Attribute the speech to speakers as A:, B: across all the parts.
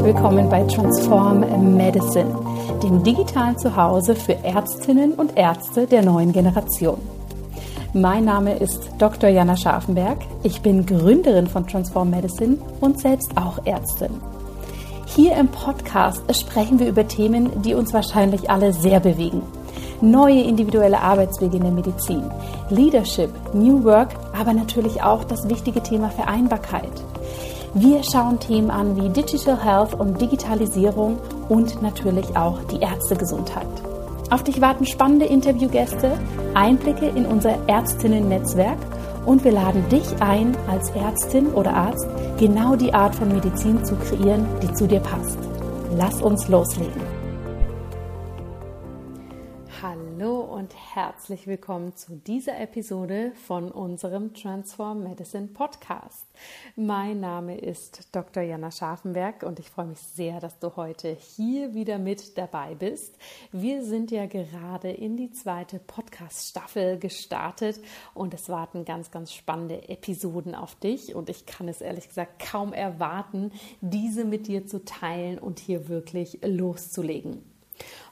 A: herzlich willkommen bei Transform Medicine, dem digitalen Zuhause für Ärztinnen und Ärzte der neuen Generation. Mein Name ist Dr. Jana Scharfenberg. Ich bin Gründerin von Transform Medicine und selbst auch Ärztin. Hier im Podcast sprechen wir über Themen, die uns wahrscheinlich alle sehr bewegen. Neue individuelle Arbeitswege in der Medizin, Leadership, New Work, aber natürlich auch das wichtige Thema Vereinbarkeit. Wir schauen Themen an wie Digital Health und Digitalisierung und natürlich auch die Ärztegesundheit. Auf dich warten spannende Interviewgäste, Einblicke in unser Ärztinnen-Netzwerk und wir laden dich ein, als Ärztin oder Arzt genau die Art von Medizin zu kreieren, die zu dir passt. Lass uns loslegen. Herzlich willkommen zu dieser Episode von unserem Transform Medicine Podcast. Mein Name ist Dr. Jana Scharfenberg und ich freue mich sehr, dass du heute hier wieder mit dabei bist. Wir sind ja gerade in die zweite Podcast-Staffel gestartet und es warten ganz, ganz spannende Episoden auf dich und ich kann es ehrlich gesagt kaum erwarten, diese mit dir zu teilen und hier wirklich loszulegen.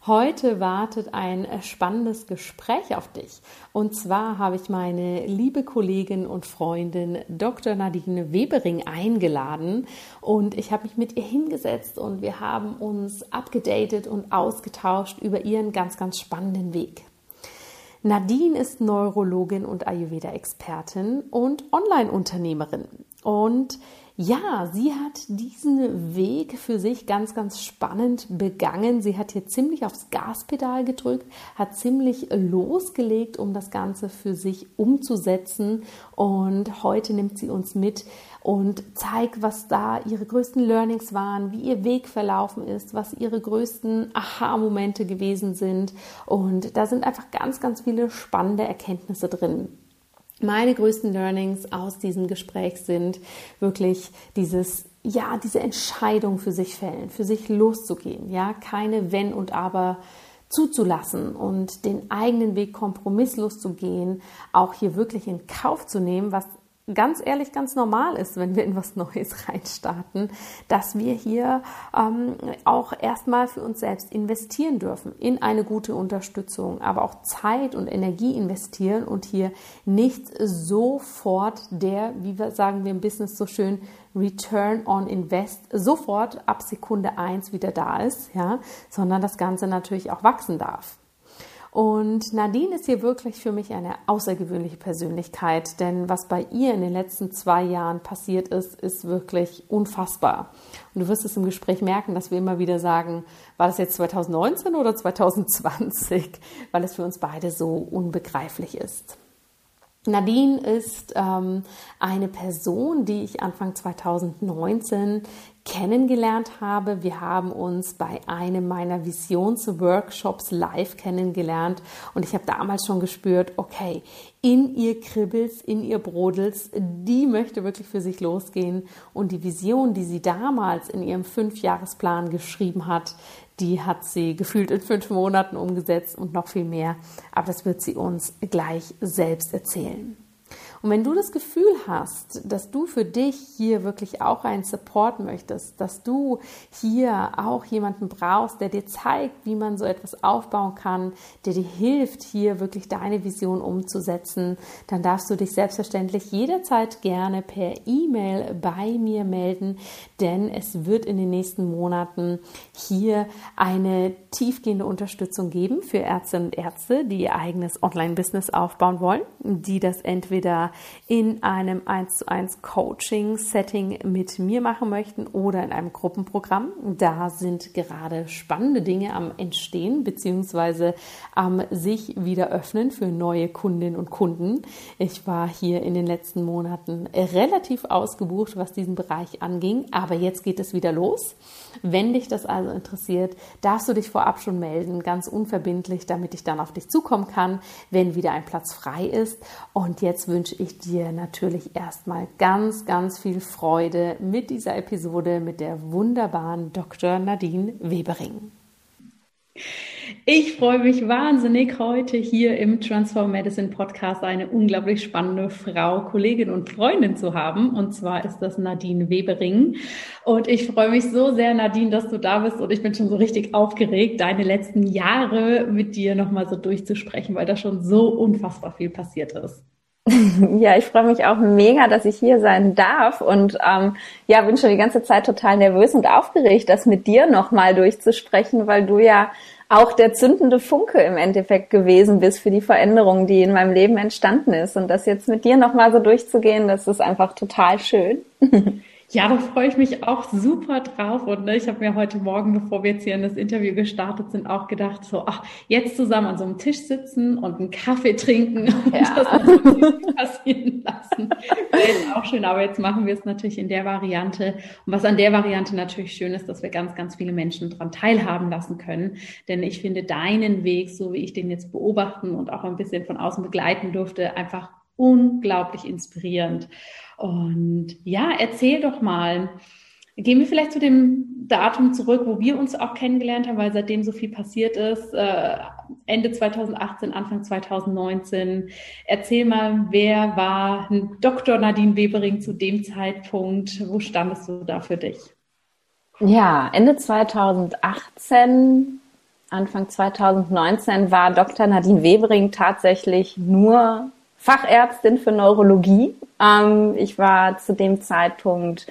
A: Heute wartet ein spannendes Gespräch auf dich. Und zwar habe ich meine liebe Kollegin und Freundin Dr. Nadine Webering eingeladen und ich habe mich mit ihr hingesetzt und wir haben uns abgedatet und ausgetauscht über ihren ganz, ganz spannenden Weg. Nadine ist Neurologin und Ayurveda-Expertin und Online-Unternehmerin. Und ja, sie hat diesen Weg für sich ganz, ganz spannend begangen. Sie hat hier ziemlich aufs Gaspedal gedrückt, hat ziemlich losgelegt, um das Ganze für sich umzusetzen. Und heute nimmt sie uns mit und zeigt, was da ihre größten Learnings waren, wie ihr Weg verlaufen ist, was ihre größten Aha-Momente gewesen sind. Und da sind einfach ganz, ganz viele spannende Erkenntnisse drin. Meine größten Learnings aus diesem Gespräch sind wirklich dieses ja, diese Entscheidung für sich fällen, für sich loszugehen, ja, keine wenn und aber zuzulassen und den eigenen Weg kompromisslos zu gehen, auch hier wirklich in Kauf zu nehmen, was ganz ehrlich ganz normal ist, wenn wir in was Neues reinstarten, dass wir hier ähm, auch erstmal für uns selbst investieren dürfen in eine gute Unterstützung, aber auch Zeit und Energie investieren und hier nicht sofort der, wie wir sagen wir im Business so schön, Return on Invest sofort ab Sekunde eins wieder da ist, ja, sondern das Ganze natürlich auch wachsen darf. Und Nadine ist hier wirklich für mich eine außergewöhnliche Persönlichkeit, denn was bei ihr in den letzten zwei Jahren passiert ist, ist wirklich unfassbar. Und du wirst es im Gespräch merken, dass wir immer wieder sagen, war das jetzt 2019 oder 2020, weil es für uns beide so unbegreiflich ist. Nadine ist ähm, eine Person, die ich Anfang 2019 kennengelernt habe. Wir haben uns bei einem meiner Visionsworkshops live kennengelernt und ich habe damals schon gespürt, okay, in ihr kribbels, in ihr brodels, die möchte wirklich für sich losgehen und die Vision, die sie damals in ihrem Fünfjahresplan geschrieben hat, die hat sie gefühlt in fünf Monaten umgesetzt und noch viel mehr. Aber das wird sie uns gleich selbst erzählen. Und wenn du das Gefühl hast, dass du für dich hier wirklich auch einen Support möchtest, dass du hier auch jemanden brauchst, der dir zeigt, wie man so etwas aufbauen kann, der dir hilft, hier wirklich deine Vision umzusetzen, dann darfst du dich selbstverständlich jederzeit gerne per E-Mail bei mir melden, denn es wird in den nächsten Monaten hier eine tiefgehende Unterstützung geben für Ärztinnen und Ärzte, die ihr eigenes Online-Business aufbauen wollen, die das entweder in einem 1 zu 1 Coaching-Setting mit mir machen möchten oder in einem Gruppenprogramm. Da sind gerade spannende Dinge am Entstehen bzw. am sich wieder öffnen für neue Kundinnen und Kunden. Ich war hier in den letzten Monaten relativ ausgebucht, was diesen Bereich anging, aber jetzt geht es wieder los. Wenn dich das also interessiert, darfst du dich vorab schon melden, ganz unverbindlich, damit ich dann auf dich zukommen kann, wenn wieder ein Platz frei ist. Und jetzt wünsche ich dir natürlich erstmal ganz, ganz viel Freude mit dieser Episode mit der wunderbaren Dr. Nadine Webering.
B: Ich freue mich wahnsinnig, heute hier im Transform Medicine Podcast eine unglaublich spannende Frau, Kollegin und Freundin zu haben. Und zwar ist das Nadine Webering. Und ich freue mich so sehr, Nadine, dass du da bist. Und ich bin schon so richtig aufgeregt, deine letzten Jahre mit dir nochmal so durchzusprechen, weil da schon so unfassbar viel passiert ist.
C: Ja, ich freue mich auch mega, dass ich hier sein darf und ähm, ja, bin schon die ganze Zeit total nervös und aufgeregt, das mit dir nochmal durchzusprechen, weil du ja auch der zündende Funke im Endeffekt gewesen bist für die Veränderung, die in meinem Leben entstanden ist. Und das jetzt mit dir nochmal so durchzugehen, das ist einfach total schön.
B: Ja, da freue ich mich auch super drauf. Und ne, ich habe mir heute Morgen, bevor wir jetzt hier in das Interview gestartet sind, auch gedacht, so, ach, jetzt zusammen an so einem Tisch sitzen und einen Kaffee trinken und ja. das passieren lassen. Wäre auch schön, aber jetzt machen wir es natürlich in der Variante. Und was an der Variante natürlich schön ist, dass wir ganz, ganz viele Menschen daran teilhaben lassen können. Denn ich finde deinen Weg, so wie ich den jetzt beobachten und auch ein bisschen von außen begleiten durfte, einfach unglaublich inspirierend. Und ja, erzähl doch mal. Gehen wir vielleicht zu dem Datum zurück, wo wir uns auch kennengelernt haben, weil seitdem so viel passiert ist. Äh, Ende 2018, Anfang 2019. Erzähl mal, wer war Dr. Nadine Webering zu dem Zeitpunkt? Wo standest du da für dich?
C: Ja, Ende 2018, Anfang 2019 war Dr. Nadine Webering tatsächlich nur Fachärztin für Neurologie. Ähm, ich war zu dem Zeitpunkt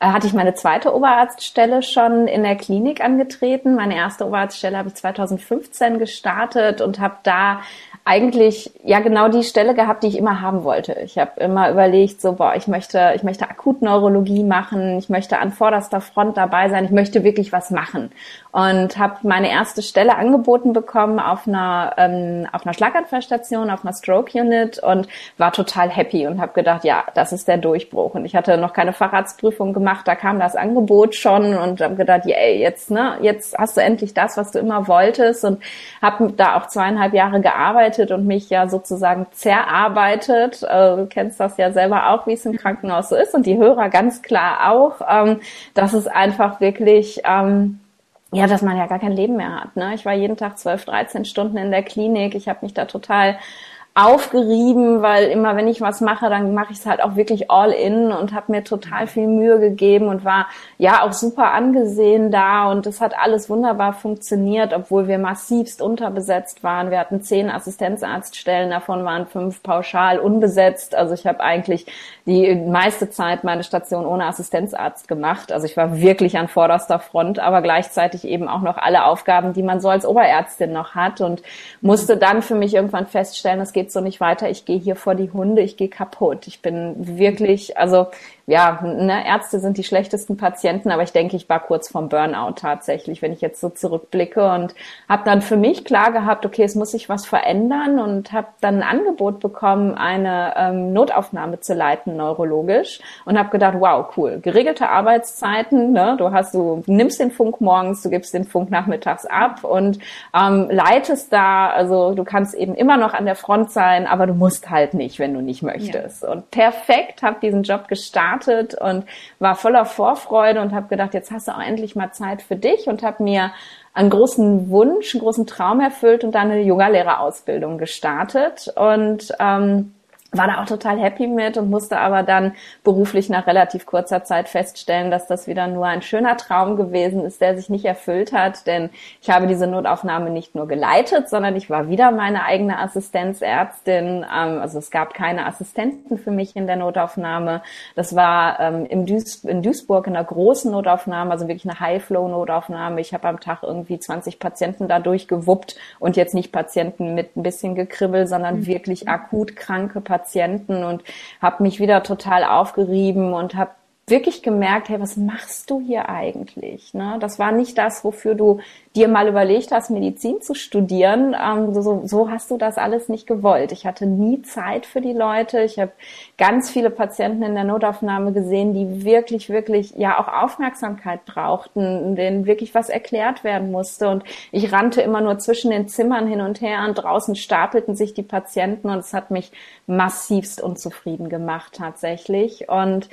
C: äh, hatte ich meine zweite Oberarztstelle schon in der Klinik angetreten. Meine erste Oberarztstelle habe ich 2015 gestartet und habe da eigentlich ja genau die Stelle gehabt, die ich immer haben wollte. Ich habe immer überlegt, so boah, ich möchte, ich möchte Akutneurologie machen, ich möchte an vorderster Front dabei sein, ich möchte wirklich was machen und habe meine erste Stelle angeboten bekommen auf einer ähm, auf einer Schlaganfallstation, auf einer Stroke Unit und war total happy und habe gedacht, ja, das ist der Durchbruch. Und ich hatte noch keine Facharztprüfung gemacht, da kam das Angebot schon und habe gedacht, ja, ey, jetzt ne, jetzt hast du endlich das, was du immer wolltest und habe da auch zweieinhalb Jahre gearbeitet gearbeitet und mich ja sozusagen zerarbeitet. Äh, du kennst das ja selber auch, wie es im Krankenhaus so ist und die Hörer ganz klar auch. Ähm, das ist einfach wirklich, ähm, ja, dass man ja gar kein Leben mehr hat. Ne? Ich war jeden Tag 12, 13 Stunden in der Klinik. Ich habe mich da total aufgerieben, weil immer wenn ich was mache, dann mache ich es halt auch wirklich all in und habe mir total viel Mühe gegeben und war ja auch super angesehen da und es hat alles wunderbar funktioniert, obwohl wir massivst unterbesetzt waren. Wir hatten zehn Assistenzarztstellen, davon waren fünf pauschal unbesetzt. Also ich habe eigentlich die meiste Zeit meine Station ohne Assistenzarzt gemacht. Also ich war wirklich an vorderster Front, aber gleichzeitig eben auch noch alle Aufgaben, die man so als Oberärztin noch hat und musste dann für mich irgendwann feststellen, es geht geht so nicht weiter, ich gehe hier vor die Hunde, ich gehe kaputt. Ich bin wirklich, also ja, ne, Ärzte sind die schlechtesten Patienten, aber ich denke, ich war kurz vom Burnout tatsächlich, wenn ich jetzt so zurückblicke und habe dann für mich klar gehabt, okay, es muss sich was verändern und habe dann ein Angebot bekommen, eine ähm, Notaufnahme zu leiten neurologisch und habe gedacht, wow, cool, geregelte Arbeitszeiten, ne? du hast du nimmst den Funk morgens, du gibst den Funk nachmittags ab und ähm, leitest da, also du kannst eben immer noch an der Front sein, aber du musst halt nicht, wenn du nicht möchtest. Ja. Und perfekt, habe diesen Job gestartet gestartet und war voller Vorfreude und habe gedacht, jetzt hast du auch endlich mal Zeit für dich und habe mir einen großen Wunsch, einen großen Traum erfüllt und dann eine Yoga-Lehrerausbildung gestartet. Und ähm, war da auch total happy mit und musste aber dann beruflich nach relativ kurzer Zeit feststellen, dass das wieder nur ein schöner Traum gewesen ist, der sich nicht erfüllt hat, denn ich habe diese Notaufnahme nicht nur geleitet, sondern ich war wieder meine eigene Assistenzärztin. Ähm, also es gab keine Assistenten für mich in der Notaufnahme. Das war ähm, in Duisburg in einer großen Notaufnahme, also wirklich eine High-Flow-Notaufnahme. Ich habe am Tag irgendwie 20 Patienten dadurch gewuppt und jetzt nicht Patienten mit ein bisschen Gekribbel, sondern mhm. wirklich akut kranke Patienten Patienten und habe mich wieder total aufgerieben und habe wirklich gemerkt, hey, was machst du hier eigentlich? Ne? Das war nicht das, wofür du dir mal überlegt hast, Medizin zu studieren. Ähm, so, so hast du das alles nicht gewollt. Ich hatte nie Zeit für die Leute. Ich habe ganz viele Patienten in der Notaufnahme gesehen, die wirklich, wirklich ja auch Aufmerksamkeit brauchten, denen wirklich was erklärt werden musste. Und ich rannte immer nur zwischen den Zimmern hin und her und draußen stapelten sich die Patienten und es hat mich massivst unzufrieden gemacht tatsächlich. Und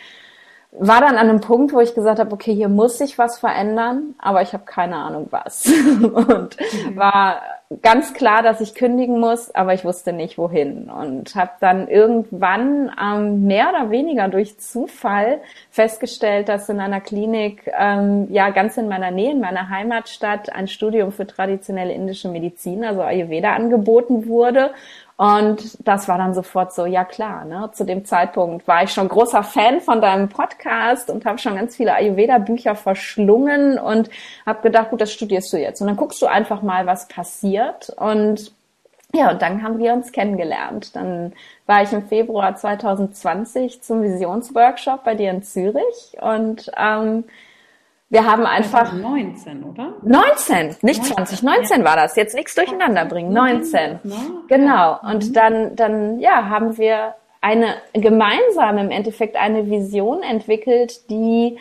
C: war dann an einem Punkt, wo ich gesagt habe, okay, hier muss sich was verändern, aber ich habe keine Ahnung was. und mhm. war ganz klar, dass ich kündigen muss, aber ich wusste nicht wohin und habe dann irgendwann ähm, mehr oder weniger durch Zufall festgestellt, dass in einer Klinik ähm, ja ganz in meiner Nähe, in meiner Heimatstadt, ein Studium für traditionelle indische Medizin, also Ayurveda, angeboten wurde und das war dann sofort so, ja klar, ne? zu dem Zeitpunkt war ich schon großer Fan von deinem Podcast und habe schon ganz viele Ayurveda-Bücher verschlungen und habe gedacht, gut, das studierst du jetzt. Und dann guckst du einfach mal, was passiert. Und ja, und dann haben wir uns kennengelernt. Dann war ich im Februar 2020 zum Visionsworkshop bei dir in Zürich und ähm, wir haben einfach.
B: 19, oder?
C: 19, nicht 20, 19 war das. Jetzt nichts durcheinander bringen. 19. Genau. Und mhm. dann, dann, ja, haben wir eine gemeinsam im Endeffekt eine Vision entwickelt, die,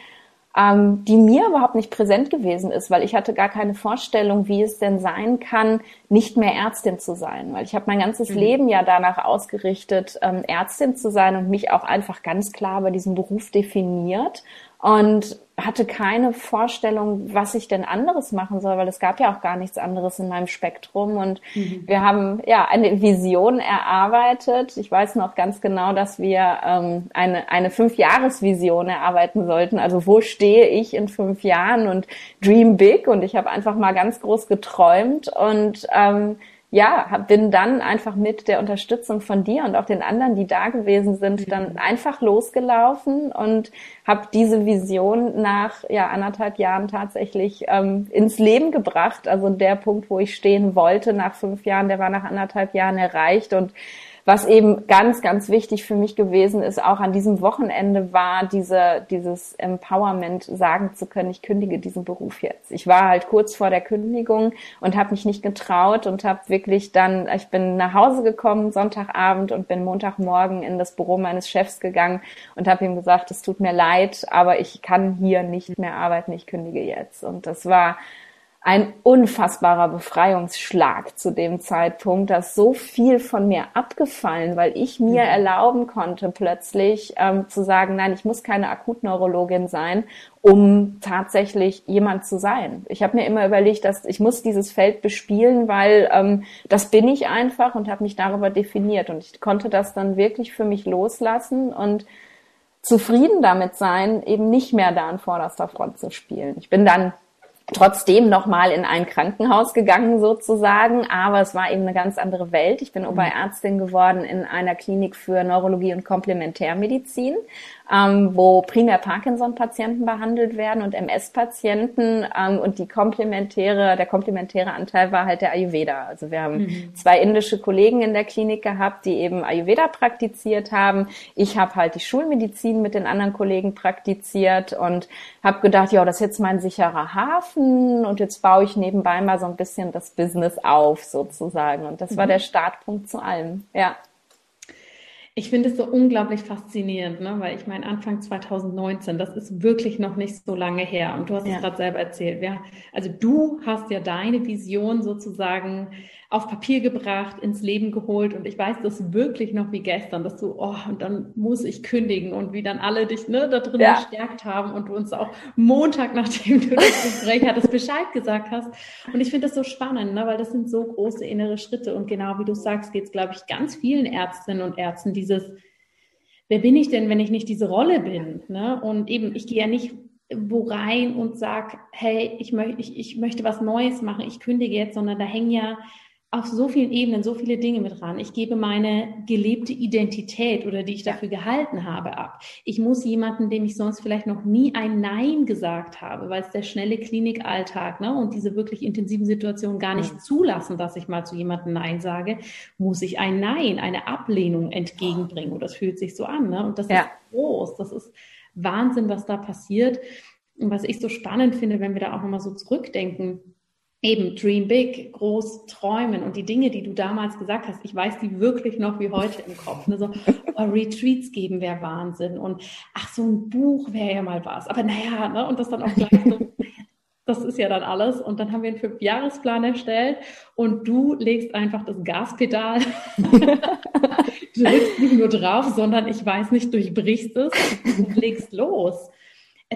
C: ähm, die mir überhaupt nicht präsent gewesen ist, weil ich hatte gar keine Vorstellung, wie es denn sein kann, nicht mehr Ärztin zu sein. Weil ich habe mein ganzes mhm. Leben ja danach ausgerichtet, ähm, Ärztin zu sein und mich auch einfach ganz klar bei diesem Beruf definiert und hatte keine Vorstellung, was ich denn anderes machen soll, weil es gab ja auch gar nichts anderes in meinem Spektrum und mhm. wir haben ja eine Vision erarbeitet. Ich weiß noch ganz genau, dass wir ähm, eine eine Fünfjahresvision erarbeiten sollten. Also wo stehe ich in fünf Jahren und Dream Big und ich habe einfach mal ganz groß geträumt und ähm, ja, bin dann einfach mit der Unterstützung von dir und auch den anderen, die da gewesen sind, dann mhm. einfach losgelaufen und habe diese Vision nach ja, anderthalb Jahren tatsächlich ähm, ins Leben gebracht. Also der Punkt, wo ich stehen wollte nach fünf Jahren, der war nach anderthalb Jahren erreicht und was eben ganz, ganz wichtig für mich gewesen ist, auch an diesem Wochenende war diese, dieses Empowerment sagen zu können, ich kündige diesen Beruf jetzt. Ich war halt kurz vor der Kündigung und habe mich nicht getraut und habe wirklich dann, ich bin nach Hause gekommen Sonntagabend und bin Montagmorgen in das Büro meines Chefs gegangen und habe ihm gesagt, es tut mir leid, aber ich kann hier nicht mehr arbeiten, ich kündige jetzt. Und das war ein unfassbarer Befreiungsschlag zu dem Zeitpunkt, dass so viel von mir abgefallen, weil ich mir mhm. erlauben konnte, plötzlich ähm, zu sagen, nein, ich muss keine Akutneurologin sein, um tatsächlich jemand zu sein. Ich habe mir immer überlegt, dass ich muss dieses Feld bespielen, weil ähm, das bin ich einfach und habe mich darüber definiert und ich konnte das dann wirklich für mich loslassen und zufrieden damit sein, eben nicht mehr da an vorderster Front zu spielen. Ich bin dann trotzdem nochmal in ein Krankenhaus gegangen sozusagen, aber es war eben eine ganz andere Welt. Ich bin Oberärztin geworden in einer Klinik für Neurologie und Komplementärmedizin ähm, wo primär Parkinson-Patienten behandelt werden und MS-Patienten ähm, und die komplementäre, der komplementäre Anteil war halt der Ayurveda. Also wir haben mhm. zwei indische Kollegen in der Klinik gehabt, die eben Ayurveda praktiziert haben. Ich habe halt die Schulmedizin mit den anderen Kollegen praktiziert und habe gedacht, ja, das ist jetzt mein sicherer Hafen und jetzt baue ich nebenbei mal so ein bisschen das Business auf sozusagen. Und das mhm. war der Startpunkt zu allem. Ja.
B: Ich finde es so unglaublich faszinierend, ne? weil ich meine, Anfang 2019, das ist wirklich noch nicht so lange her. Und du hast ja. es gerade selber erzählt. Ja, also du hast ja deine Vision sozusagen auf Papier gebracht, ins Leben geholt und ich weiß das wirklich noch wie gestern, dass du, oh, und dann muss ich kündigen und wie dann alle dich ne, da drin ja. gestärkt haben und du uns auch Montag, nachdem du das Gespräch hattest, Bescheid gesagt hast. Und ich finde das so spannend, ne, weil das sind so große innere Schritte und genau wie du sagst, geht es, glaube ich, ganz vielen Ärztinnen und Ärzten dieses, wer bin ich denn, wenn ich nicht diese Rolle bin? Ne? Und eben, ich gehe ja nicht wo rein und sag, hey, ich, möchte ich, ich möchte was Neues machen, ich kündige jetzt, sondern da hängen ja auf so vielen Ebenen so viele Dinge mit ran. Ich gebe meine gelebte Identität oder die ich dafür gehalten habe ab. Ich muss jemanden, dem ich sonst vielleicht noch nie ein Nein gesagt habe, weil es der schnelle Klinikalltag ne, und diese wirklich intensiven Situationen gar nicht zulassen, dass ich mal zu jemandem Nein sage, muss ich ein Nein, eine Ablehnung entgegenbringen. Und das fühlt sich so an. Ne? Und das ja. ist groß. Das ist Wahnsinn, was da passiert. Und was ich so spannend finde, wenn wir da auch nochmal so zurückdenken, eben Dream Big, groß träumen und die Dinge, die du damals gesagt hast, ich weiß die wirklich noch wie heute im Kopf. Ne? So, oh, Retreats geben wäre Wahnsinn und ach, so ein Buch wäre ja mal was. Aber naja, ne? und das dann auch gleich so, das ist ja dann alles. Und dann haben wir einen Fünfjahresplan erstellt und du legst einfach das Gaspedal
A: drückst nicht nur drauf, sondern ich weiß nicht, durchbrichst es und legst los.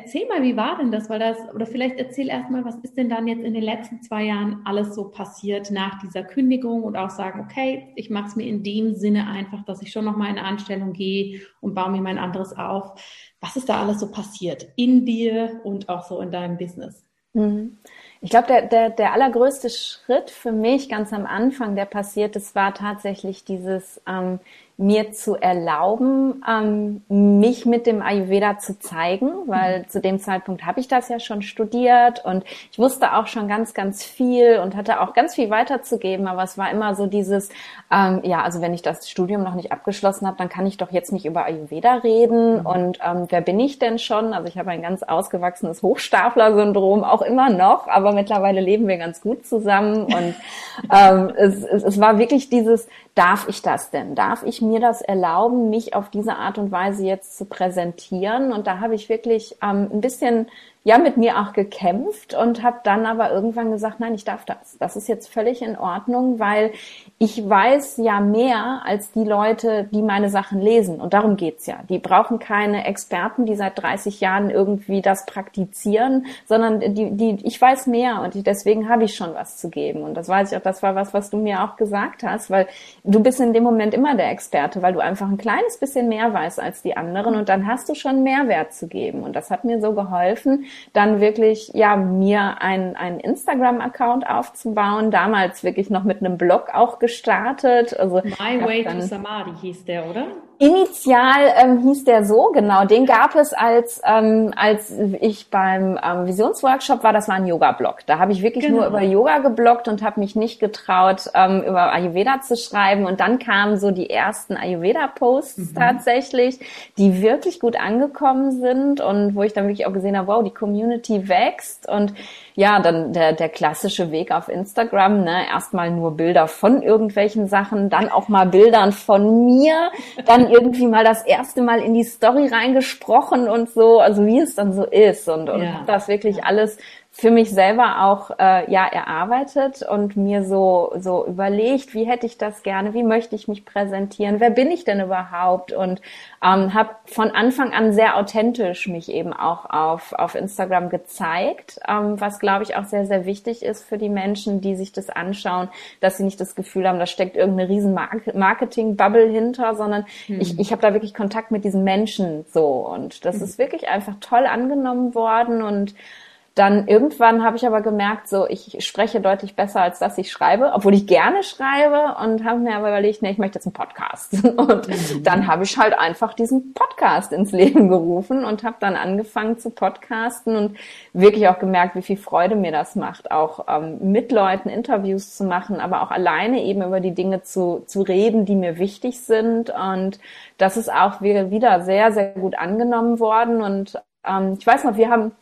A: Erzähl mal, wie war denn das? Weil das, oder vielleicht erzähl erstmal, was ist denn dann jetzt in den letzten zwei Jahren alles so passiert nach dieser Kündigung und auch sagen, okay, ich mache es mir in dem Sinne einfach, dass ich schon nochmal in eine Anstellung gehe und baue mir mein anderes auf. Was ist da alles so passiert in dir und auch so in deinem Business?
C: Mhm. Ich glaube, der, der, der allergrößte Schritt für mich ganz am Anfang, der passiert ist, war tatsächlich dieses, ähm, mir zu erlauben, ähm, mich mit dem Ayurveda zu zeigen, weil mhm. zu dem Zeitpunkt habe ich das ja schon studiert und ich wusste auch schon ganz, ganz viel und hatte auch ganz viel weiterzugeben, aber es war immer so dieses, ähm, ja, also wenn ich das Studium noch nicht abgeschlossen habe, dann kann ich doch jetzt nicht über Ayurveda reden mhm. und ähm, wer bin ich denn schon? Also ich habe ein ganz ausgewachsenes Hochstapler-Syndrom, auch immer noch, aber mittlerweile leben wir ganz gut zusammen und ähm, es, es, es war wirklich dieses, darf ich das denn? Darf ich mir das erlauben, mich auf diese Art und Weise jetzt zu präsentieren? Und da habe ich wirklich ähm, ein bisschen ja mit mir auch gekämpft und habe dann aber irgendwann gesagt, nein, ich darf das. Das ist jetzt völlig in Ordnung, weil ich weiß ja mehr als die Leute, die meine Sachen lesen. Und darum geht's ja. Die brauchen keine Experten, die seit 30 Jahren irgendwie das praktizieren, sondern die, die, ich weiß mehr und deswegen habe ich schon was zu geben. Und das weiß ich auch, das war was, was du mir auch gesagt hast, weil du bist in dem Moment immer der Experte, weil du einfach ein kleines bisschen mehr weißt als die anderen und dann hast du schon Mehrwert zu geben. Und das hat mir so geholfen, dann wirklich, ja, mir einen, einen Instagram-Account aufzubauen, damals wirklich noch mit einem Blog auch gestartet.
A: Also, My Way to Samadhi hieß der, oder?
C: Initial ähm, hieß der so, genau. Den gab es als ähm, als ich beim ähm, Visionsworkshop war. Das war ein Yoga-Blog. Da habe ich wirklich genau. nur über Yoga gebloggt und habe mich nicht getraut, ähm, über Ayurveda zu schreiben. Und dann kamen so die ersten Ayurveda-Posts mhm. tatsächlich, die wirklich gut angekommen sind und wo ich dann wirklich auch gesehen habe, wow, die Community wächst und ja, dann der, der klassische Weg auf Instagram, ne? erstmal nur Bilder von irgendwelchen Sachen, dann auch mal Bildern von mir, dann irgendwie mal das erste Mal in die Story reingesprochen und so, also wie es dann so ist und, und ja. das wirklich alles für mich selber auch äh, ja erarbeitet und mir so so überlegt, wie hätte ich das gerne, wie möchte ich mich präsentieren, wer bin ich denn überhaupt und ähm, habe von Anfang an sehr authentisch mich eben auch auf auf Instagram gezeigt, ähm, was glaube ich auch sehr sehr wichtig ist für die Menschen, die sich das anschauen, dass sie nicht das Gefühl haben, da steckt irgendeine riesen Marketing Bubble hinter, sondern hm. ich ich habe da wirklich Kontakt mit diesen Menschen so und das hm. ist wirklich einfach toll angenommen worden und dann irgendwann habe ich aber gemerkt, so ich spreche deutlich besser, als dass ich schreibe, obwohl ich gerne schreibe und habe mir aber überlegt, nee, ich möchte jetzt einen Podcast. Und mhm. dann habe ich halt einfach diesen Podcast ins Leben gerufen und habe dann angefangen zu podcasten und wirklich auch gemerkt, wie viel Freude mir das macht, auch ähm, mit Leuten Interviews zu machen, aber auch alleine eben über die Dinge zu, zu reden, die mir wichtig sind. Und das ist auch wieder sehr, sehr gut angenommen worden. Und ähm, ich weiß noch, wir haben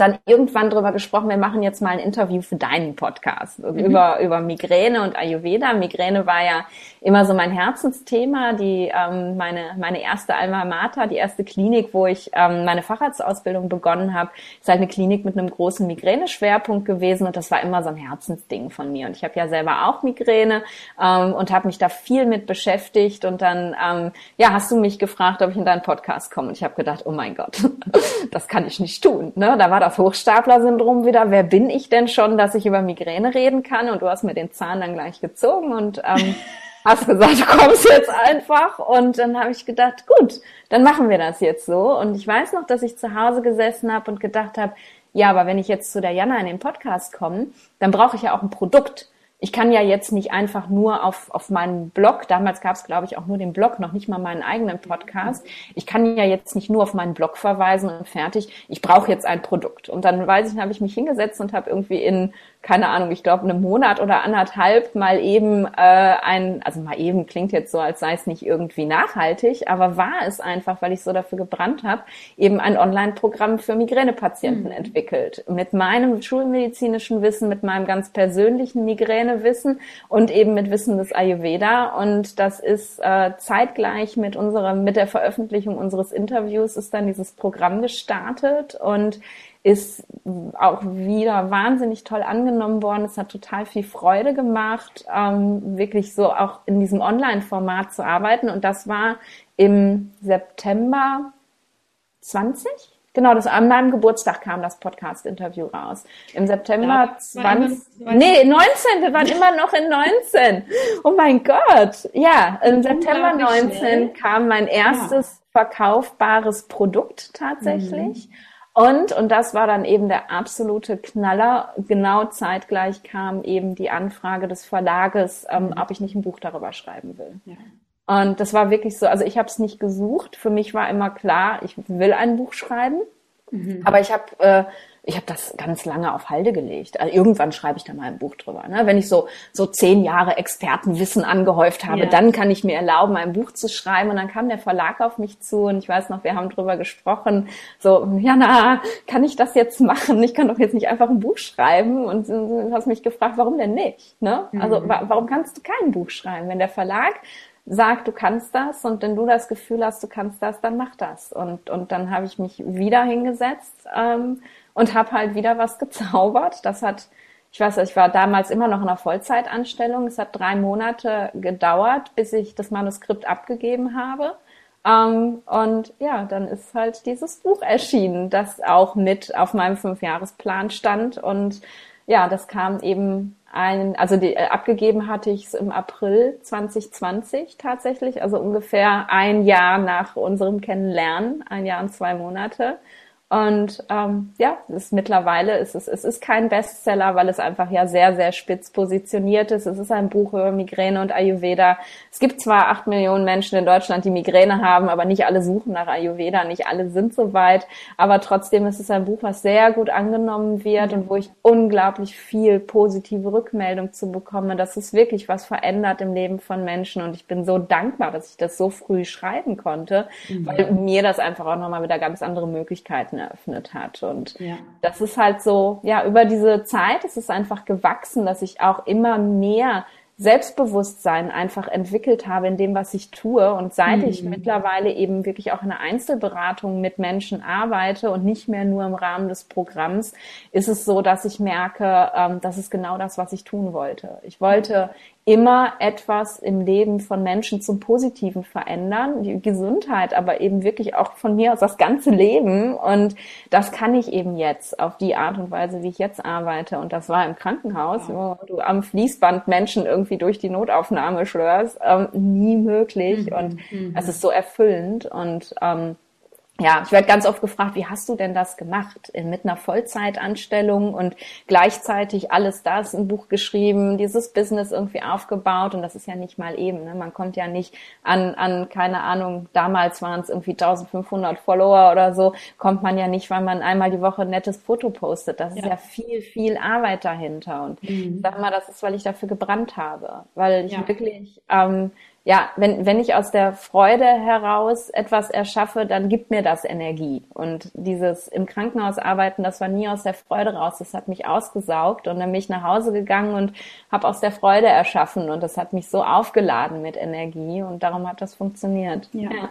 C: dann irgendwann drüber gesprochen, wir machen jetzt mal ein Interview für deinen Podcast mhm. über, über Migräne und Ayurveda. Migräne war ja immer so mein Herzensthema, die ähm, meine, meine erste Alma Mater, die erste Klinik, wo ich ähm, meine Facharztausbildung begonnen habe, ist halt eine Klinik mit einem großen Migräne-Schwerpunkt gewesen und das war immer so ein Herzensding von mir. Und ich habe ja selber auch Migräne ähm, und habe mich da viel mit beschäftigt und dann ähm, ja hast du mich gefragt, ob ich in deinen Podcast komme und ich habe gedacht, oh mein Gott, das kann ich nicht tun. Ne? Da war das Hochstapler-Syndrom wieder. Wer bin ich denn schon, dass ich über Migräne reden kann? Und du hast mir den Zahn dann gleich gezogen und ähm, hast gesagt, du kommst jetzt einfach. Und dann habe ich gedacht, gut, dann machen wir das jetzt so. Und ich weiß noch, dass ich zu Hause gesessen habe und gedacht habe, ja, aber wenn ich jetzt zu der Jana in den Podcast komme, dann brauche ich ja auch ein Produkt ich kann ja jetzt nicht einfach nur auf, auf meinen Blog, damals gab es, glaube ich, auch nur den Blog, noch nicht mal meinen eigenen Podcast. Ich kann ja jetzt nicht nur auf meinen Blog verweisen und fertig. Ich brauche jetzt ein Produkt. Und dann weiß ich, habe ich mich hingesetzt und habe irgendwie in keine Ahnung, ich glaube, einem Monat oder anderthalb mal eben äh, ein, also mal eben klingt jetzt so, als sei es nicht irgendwie nachhaltig, aber war es einfach, weil ich so dafür gebrannt habe, eben ein Online-Programm für Migränepatienten mhm. entwickelt. Mit meinem schulmedizinischen Wissen, mit meinem ganz persönlichen Migränewissen und eben mit Wissen des Ayurveda. Und das ist äh, zeitgleich mit unserem, mit der Veröffentlichung unseres Interviews ist dann dieses Programm gestartet und ist auch wieder wahnsinnig toll angenommen worden. Es hat total viel Freude gemacht, ähm, wirklich so auch in diesem Online-Format zu arbeiten. Und das war im September 20? Genau, das an meinem Geburtstag kam das Podcast-Interview raus. Im September ja, 20, nee, 19, wir waren immer noch in 19. Oh mein Gott. Ja, im September 19 schnell. kam mein erstes ja. verkaufbares Produkt tatsächlich. Mhm. Und, und das war dann eben der absolute Knaller, genau zeitgleich kam eben die Anfrage des Verlages, ähm, mhm. ob ich nicht ein Buch darüber schreiben will. Ja. Und das war wirklich so, also ich habe es nicht gesucht. Für mich war immer klar, ich will ein Buch schreiben. Mhm. Aber ich habe äh, ich habe das ganz lange auf Halde gelegt. Also irgendwann schreibe ich da mal ein Buch drüber. Ne? Wenn ich so so zehn Jahre Expertenwissen angehäuft habe, ja. dann kann ich mir erlauben, ein Buch zu schreiben. Und dann kam der Verlag auf mich zu und ich weiß noch, wir haben drüber gesprochen. So, Jana, kann ich das jetzt machen? Ich kann doch jetzt nicht einfach ein Buch schreiben. Und du hast mich gefragt, warum denn nicht? Ne? Also mhm. warum kannst du kein Buch schreiben, wenn der Verlag sag, du kannst das und wenn du das Gefühl hast, du kannst das, dann mach das. Und, und dann habe ich mich wieder hingesetzt ähm, und habe halt wieder was gezaubert. Das hat, ich weiß, ich war damals immer noch in einer Vollzeitanstellung. Es hat drei Monate gedauert, bis ich das Manuskript abgegeben habe. Ähm, und ja, dann ist halt dieses Buch erschienen, das auch mit auf meinem Fünfjahresplan stand. Und ja, das kam eben ein, also die, äh, abgegeben hatte ich es im April 2020 tatsächlich, also ungefähr ein Jahr nach unserem Kennenlernen, ein Jahr und zwei Monate. Und ähm, ja, es ist mittlerweile ist es, es ist kein Bestseller, weil es einfach ja sehr, sehr spitz positioniert ist. Es ist ein Buch über Migräne und Ayurveda. Es gibt zwar acht Millionen Menschen in Deutschland, die Migräne haben, aber nicht alle suchen nach Ayurveda, nicht alle sind so weit. Aber trotzdem ist es ein Buch, was sehr gut angenommen wird und wo ich unglaublich viel positive Rückmeldung zu bekomme, dass es wirklich was verändert im Leben von Menschen. Und ich bin so dankbar, dass ich das so früh schreiben konnte, mhm. weil mir das einfach auch nochmal wieder ganz andere Möglichkeiten Möglichkeiten eröffnet hat. Und ja. das ist halt so, ja, über diese Zeit ist es einfach gewachsen, dass ich auch immer mehr Selbstbewusstsein einfach entwickelt habe in dem, was ich tue. Und seit mhm. ich mittlerweile eben wirklich auch in der Einzelberatung mit Menschen arbeite und nicht mehr nur im Rahmen des Programms, ist es so, dass ich merke, ähm, das ist genau das, was ich tun wollte. Ich wollte immer etwas im Leben von Menschen zum Positiven verändern, die Gesundheit, aber eben wirklich auch von mir aus das ganze Leben. Und das kann ich eben jetzt auf die Art und Weise, wie ich jetzt arbeite. Und das war im Krankenhaus, wo du am Fließband Menschen irgendwie durch die Notaufnahme schlörst, ähm, nie möglich. Mhm. Und mhm. es ist so erfüllend und ähm, ja, ich werde ganz oft gefragt, wie hast du denn das gemacht? Mit einer Vollzeitanstellung und gleichzeitig alles das, ein Buch geschrieben, dieses Business irgendwie aufgebaut und das ist ja nicht mal eben. Ne? Man kommt ja nicht an, an, keine Ahnung, damals waren es irgendwie 1500 Follower oder so, kommt man ja nicht, weil man einmal die Woche ein nettes Foto postet. Das ja. ist ja viel, viel Arbeit dahinter und mhm. sag mal, das ist, weil ich dafür gebrannt habe, weil ich ja. wirklich ähm, ja, wenn, wenn ich aus der Freude heraus etwas erschaffe, dann gibt mir das Energie. Und dieses im Krankenhaus arbeiten, das war nie aus der Freude raus. Das hat mich ausgesaugt und dann bin ich nach Hause gegangen und habe aus der Freude erschaffen. Und das hat mich so aufgeladen mit Energie und darum hat das funktioniert.
A: ja. ja.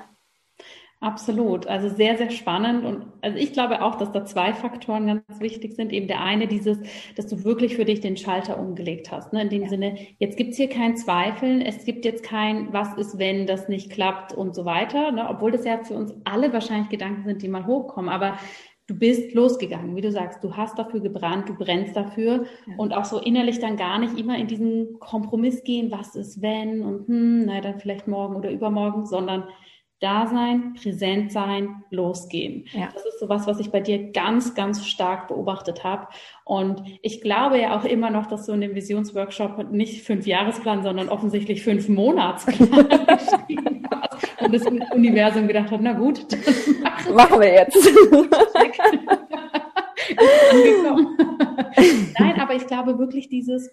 A: Absolut, also sehr, sehr spannend. Und also ich glaube auch, dass da zwei Faktoren ganz wichtig sind. Eben der eine, dieses, dass du wirklich für dich den Schalter umgelegt hast. Ne? In dem ja. Sinne, jetzt gibt's hier kein Zweifeln, es gibt jetzt kein, was ist, wenn das nicht klappt und so weiter. Ne? Obwohl das ja für uns alle wahrscheinlich Gedanken sind, die mal hochkommen. Aber du bist losgegangen, wie du sagst, du hast dafür gebrannt, du brennst dafür ja. und auch so innerlich dann gar nicht immer in diesen Kompromiss gehen, was ist wenn und hm, na dann vielleicht morgen oder übermorgen, sondern da sein, präsent sein, losgehen. Ja. Das ist so was, was ich bei dir ganz, ganz stark beobachtet habe. Und ich glaube ja auch immer noch, dass du in dem Visionsworkshop nicht fünf Jahresplan, sondern offensichtlich fünf Monatsplan geschrieben hast und das Universum gedacht hat, na gut,
C: dann machen wir jetzt.
A: Nein, aber ich glaube wirklich dieses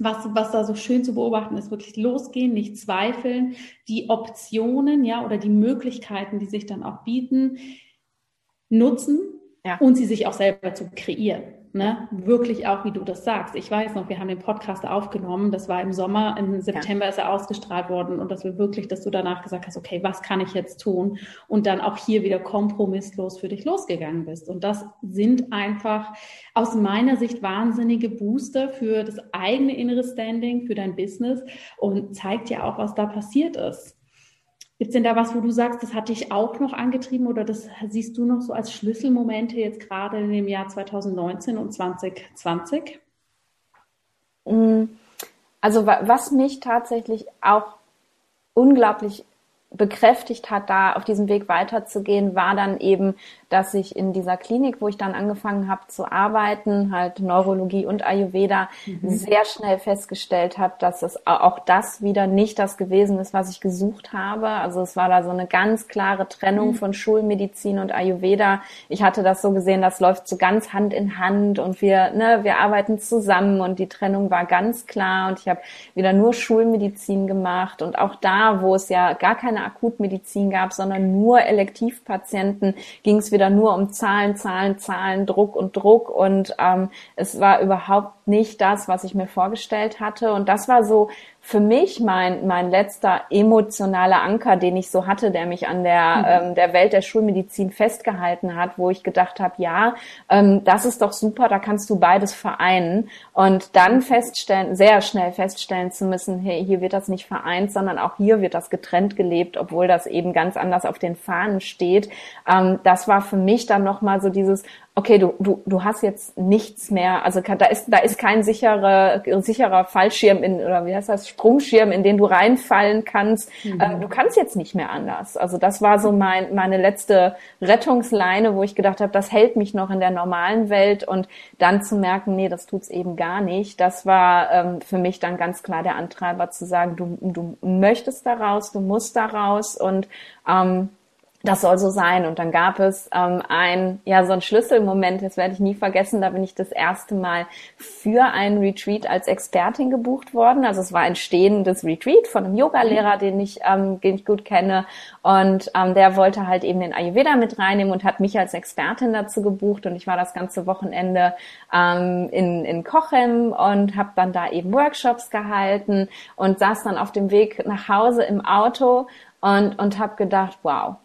A: was, was da so schön zu beobachten ist, wirklich losgehen, nicht zweifeln, die Optionen, ja, oder die Möglichkeiten, die sich dann auch bieten, nutzen ja. und sie sich auch selber zu kreieren. Ne? Wirklich auch, wie du das sagst. Ich weiß noch, wir haben den Podcast aufgenommen, das war im Sommer, im September ja. ist er ausgestrahlt worden und dass wir wirklich, dass du danach gesagt hast, okay, was kann ich jetzt tun? Und dann auch hier wieder kompromisslos für dich losgegangen bist. Und das sind einfach aus meiner Sicht wahnsinnige Booster für das eigene innere Standing, für dein Business und zeigt ja auch, was da passiert ist. Gibt es denn da was, wo du sagst, das hat dich auch noch angetrieben oder das siehst du noch so als Schlüsselmomente jetzt gerade in dem Jahr 2019 und 2020?
C: Mm, also was mich tatsächlich auch unglaublich bekräftigt hat, da auf diesem Weg weiterzugehen, war dann eben, dass ich in dieser Klinik, wo ich dann angefangen habe zu arbeiten, halt Neurologie und Ayurveda, mhm. sehr schnell festgestellt habe, dass es auch das wieder nicht das gewesen ist, was ich gesucht habe. Also es war da so eine ganz klare Trennung mhm. von Schulmedizin und Ayurveda. Ich hatte das so gesehen, das läuft so ganz Hand in Hand und wir, ne, wir arbeiten zusammen und die Trennung war ganz klar und ich habe wieder nur Schulmedizin gemacht und auch da, wo es ja gar keine Akutmedizin gab, sondern nur Elektivpatienten, ging es wieder nur um Zahlen, Zahlen, Zahlen, Druck und Druck. Und ähm, es war überhaupt nicht das, was ich mir vorgestellt hatte. Und das war so für mich mein, mein letzter emotionaler Anker, den ich so hatte, der mich an der, mhm. ähm, der Welt der Schulmedizin festgehalten hat, wo ich gedacht habe, ja, ähm, das ist doch super, da kannst du beides vereinen. Und dann feststellen, sehr schnell feststellen zu müssen, hey, hier wird das nicht vereint, sondern auch hier wird das getrennt gelebt, obwohl das eben ganz anders auf den Fahnen steht. Ähm, das war für mich dann nochmal so dieses, okay, du, du, du hast jetzt nichts mehr, also da ist, da ist kein sicherer, sicherer Fallschirm in, oder wie heißt das, Sprungschirm, in den du reinfallen kannst. Mhm. Ähm, du kannst jetzt nicht mehr anders. Also das war so mein, meine letzte Rettungsleine, wo ich gedacht habe, das hält mich noch in der normalen Welt und dann zu merken, nee, das tut's eben gar nicht. Das war ähm, für mich dann ganz klar der Antreiber zu sagen, du, du möchtest da raus, du musst da raus und ähm, das soll so sein. Und dann gab es ähm, ein, ja, so ein Schlüsselmoment, das werde ich nie vergessen, da bin ich das erste Mal für einen Retreat als Expertin gebucht worden. Also es war ein stehendes Retreat von einem Yogalehrer, den ich, ähm, den ich gut kenne. Und ähm, der wollte halt eben den Ayurveda mit reinnehmen und hat mich als Expertin dazu gebucht. Und ich war das ganze Wochenende ähm, in, in Cochem und habe dann da eben Workshops gehalten und saß dann auf dem Weg nach Hause im Auto und, und habe gedacht, wow,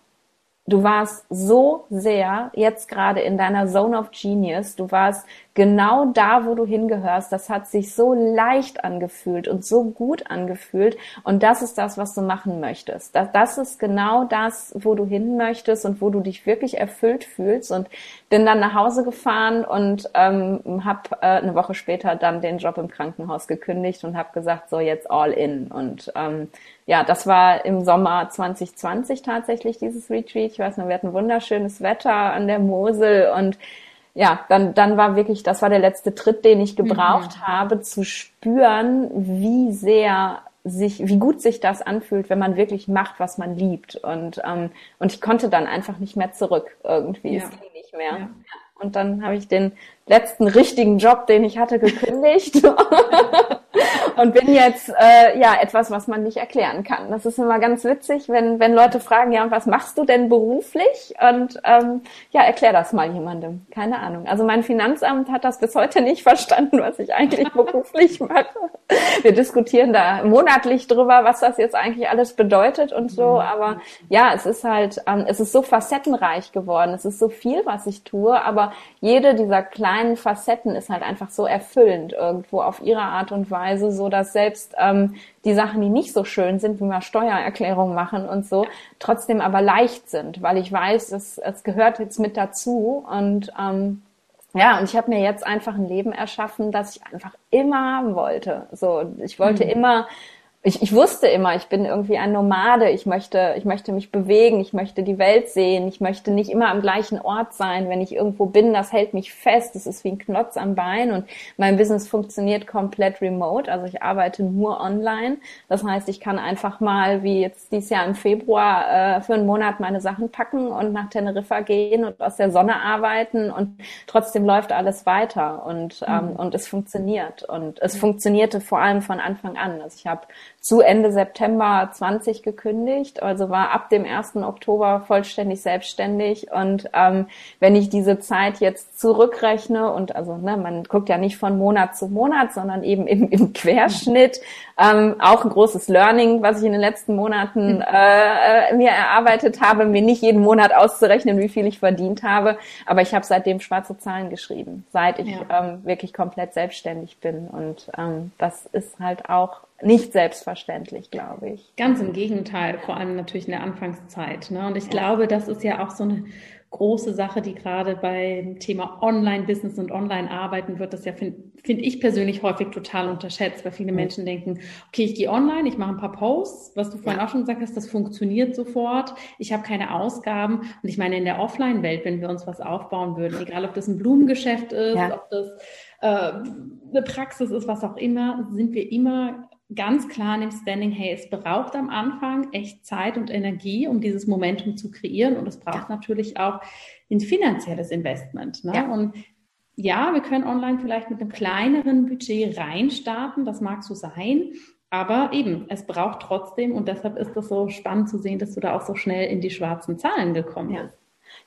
C: Du warst so sehr jetzt gerade in deiner Zone of Genius. Du warst genau da, wo du hingehörst. Das hat sich so leicht angefühlt und so gut angefühlt. Und das ist das, was du machen möchtest. Das, das ist genau das, wo du hin möchtest und wo du dich wirklich erfüllt fühlst. Und bin dann nach Hause gefahren und ähm, habe äh, eine Woche später dann den Job im Krankenhaus gekündigt und habe gesagt, so jetzt all in. Und ähm, ja, das war im Sommer 2020 tatsächlich dieses Retreat. Ich weiß noch, wir hatten wunderschönes Wetter an der Mosel und ja, dann, dann war wirklich, das war der letzte Tritt, den ich gebraucht mhm. habe, zu spüren, wie sehr sich, wie gut sich das anfühlt, wenn man wirklich macht, was man liebt. Und, ähm, und ich konnte dann einfach nicht mehr zurück irgendwie. Ja. Es ging nicht mehr. Ja. Und dann habe ich den letzten richtigen Job, den ich hatte, gekündigt und bin jetzt äh, ja etwas, was man nicht erklären kann. Das ist immer ganz witzig, wenn wenn Leute fragen, ja, was machst du denn beruflich? Und ähm, ja, erklär das mal jemandem. Keine Ahnung. Also mein Finanzamt hat das bis heute nicht verstanden, was ich eigentlich beruflich mache. Wir diskutieren da monatlich drüber, was das jetzt eigentlich alles bedeutet und so. Mhm. Aber ja, es ist halt, ähm, es ist so facettenreich geworden. Es ist so viel, was ich tue. Aber jede dieser kleinen kleinen Facetten ist halt einfach so erfüllend irgendwo auf ihre Art und Weise, so dass selbst ähm, die Sachen, die nicht so schön sind, wie wir Steuererklärungen machen und so, trotzdem aber leicht sind, weil ich weiß, es, es gehört jetzt mit dazu und ähm, ja, und ich habe mir jetzt einfach ein Leben erschaffen, das ich einfach immer haben wollte. So, ich wollte mhm. immer ich, ich wusste immer, ich bin irgendwie ein Nomade, ich möchte, ich möchte mich bewegen, ich möchte die Welt sehen, ich möchte nicht immer am gleichen Ort sein. Wenn ich irgendwo bin, das hält mich fest, das ist wie ein Knotz am Bein. Und mein Business funktioniert komplett remote, also ich arbeite nur online. Das heißt, ich kann einfach mal, wie jetzt dieses Jahr im Februar, äh, für einen Monat meine Sachen packen und nach Teneriffa gehen und aus der Sonne arbeiten. Und trotzdem läuft alles weiter. Und, ähm, mhm. und es funktioniert. Und es funktionierte vor allem von Anfang an. Also ich habe zu Ende September 20 gekündigt, also war ab dem 1. Oktober vollständig selbstständig. Und ähm, wenn ich diese Zeit jetzt zurückrechne und also ne, man guckt ja nicht von Monat zu Monat, sondern eben im, im Querschnitt, ähm, auch ein großes Learning, was ich in den letzten Monaten äh, äh, mir erarbeitet habe, mir nicht jeden Monat auszurechnen, wie viel ich verdient habe. Aber ich habe seitdem schwarze Zahlen geschrieben, seit ich ja. ähm, wirklich komplett selbstständig bin. Und ähm, das ist halt auch nicht selbstverständlich, glaube ich.
A: Ganz im Gegenteil, vor allem natürlich in der Anfangszeit. Ne? Und ich ja. glaube, das ist ja auch so eine große Sache, die gerade beim Thema Online-Business und Online-Arbeiten wird, das ja, finde find ich persönlich häufig total unterschätzt, weil viele Menschen denken, okay, ich gehe online, ich mache ein paar Posts, was du vorhin ja. auch schon gesagt hast, das funktioniert sofort, ich habe keine Ausgaben und ich meine, in der Offline-Welt, wenn wir uns was aufbauen würden, egal ob das ein Blumengeschäft ist, ja. ob das äh, eine Praxis ist, was auch immer, sind wir immer ganz klar in dem Standing, hey, es braucht am Anfang echt Zeit und Energie, um dieses Momentum zu kreieren und es braucht ja. natürlich auch ein finanzielles Investment. Ne? Ja. Und ja, wir können online vielleicht mit einem kleineren Budget reinstarten, das mag so sein, aber eben, es braucht trotzdem und deshalb ist es so spannend zu sehen, dass du da auch so schnell in die schwarzen Zahlen gekommen bist.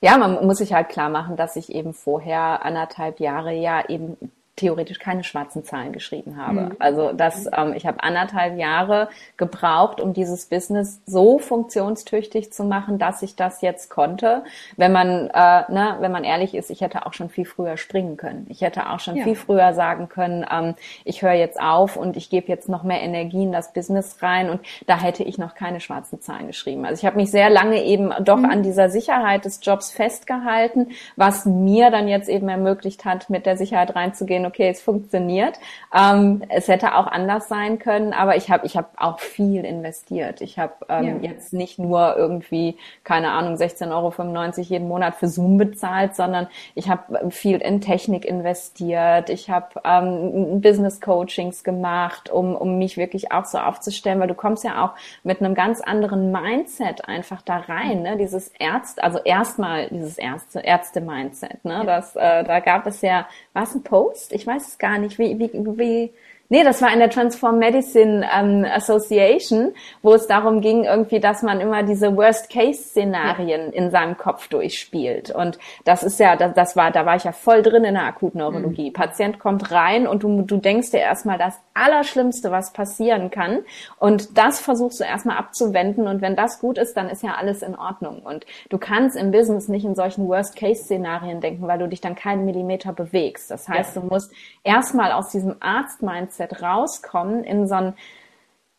C: Ja. ja, man muss sich halt klar machen, dass ich eben vorher anderthalb Jahre ja eben theoretisch keine schwarzen Zahlen geschrieben habe. Mhm. Also das, ähm, ich habe anderthalb Jahre gebraucht, um dieses Business so funktionstüchtig zu machen, dass ich das jetzt konnte. Wenn man, äh, ne, wenn man ehrlich ist, ich hätte auch schon viel früher springen können. Ich hätte auch schon ja. viel früher sagen können, ähm, ich höre jetzt auf und ich gebe jetzt noch mehr Energie in das Business rein und da hätte ich noch keine schwarzen Zahlen geschrieben. Also ich habe mich sehr lange eben doch mhm. an dieser Sicherheit des Jobs festgehalten, was mir dann jetzt eben ermöglicht hat, mit der Sicherheit reinzugehen, okay, es funktioniert. Ähm, es hätte auch anders sein können, aber ich habe ich hab auch viel investiert. Ich habe ähm, ja. jetzt nicht nur irgendwie, keine Ahnung, 16,95 Euro jeden Monat für Zoom bezahlt, sondern ich habe viel in Technik investiert. Ich habe ähm, Business Coachings gemacht, um, um mich wirklich auch so aufzustellen, weil du kommst ja auch mit einem ganz anderen Mindset einfach da rein. Ne? Dieses Ärzte, also erstmal dieses Ärzte, Ärzte-Mindset. Ne? Das, äh, da gab es ja, was ein Post? Ich weiß es gar nicht, wie, wie, wie Nee, das war in der Transform Medicine ähm, Association, wo es darum ging, irgendwie, dass man immer diese Worst-Case-Szenarien ja. in seinem Kopf durchspielt. Und das ist ja, das, das war, da war ich ja voll drin in der Akutneurologie. Mhm. Patient kommt rein und du, du denkst dir erstmal das Allerschlimmste, was passieren kann. Und das versuchst du erstmal abzuwenden. Und wenn das gut ist, dann ist ja alles in Ordnung. Und du kannst im Business nicht in solchen Worst-Case-Szenarien denken, weil du dich dann keinen Millimeter bewegst. Das heißt, ja. du musst erstmal aus diesem Arzt-Mindset Mindset rauskommen in so ein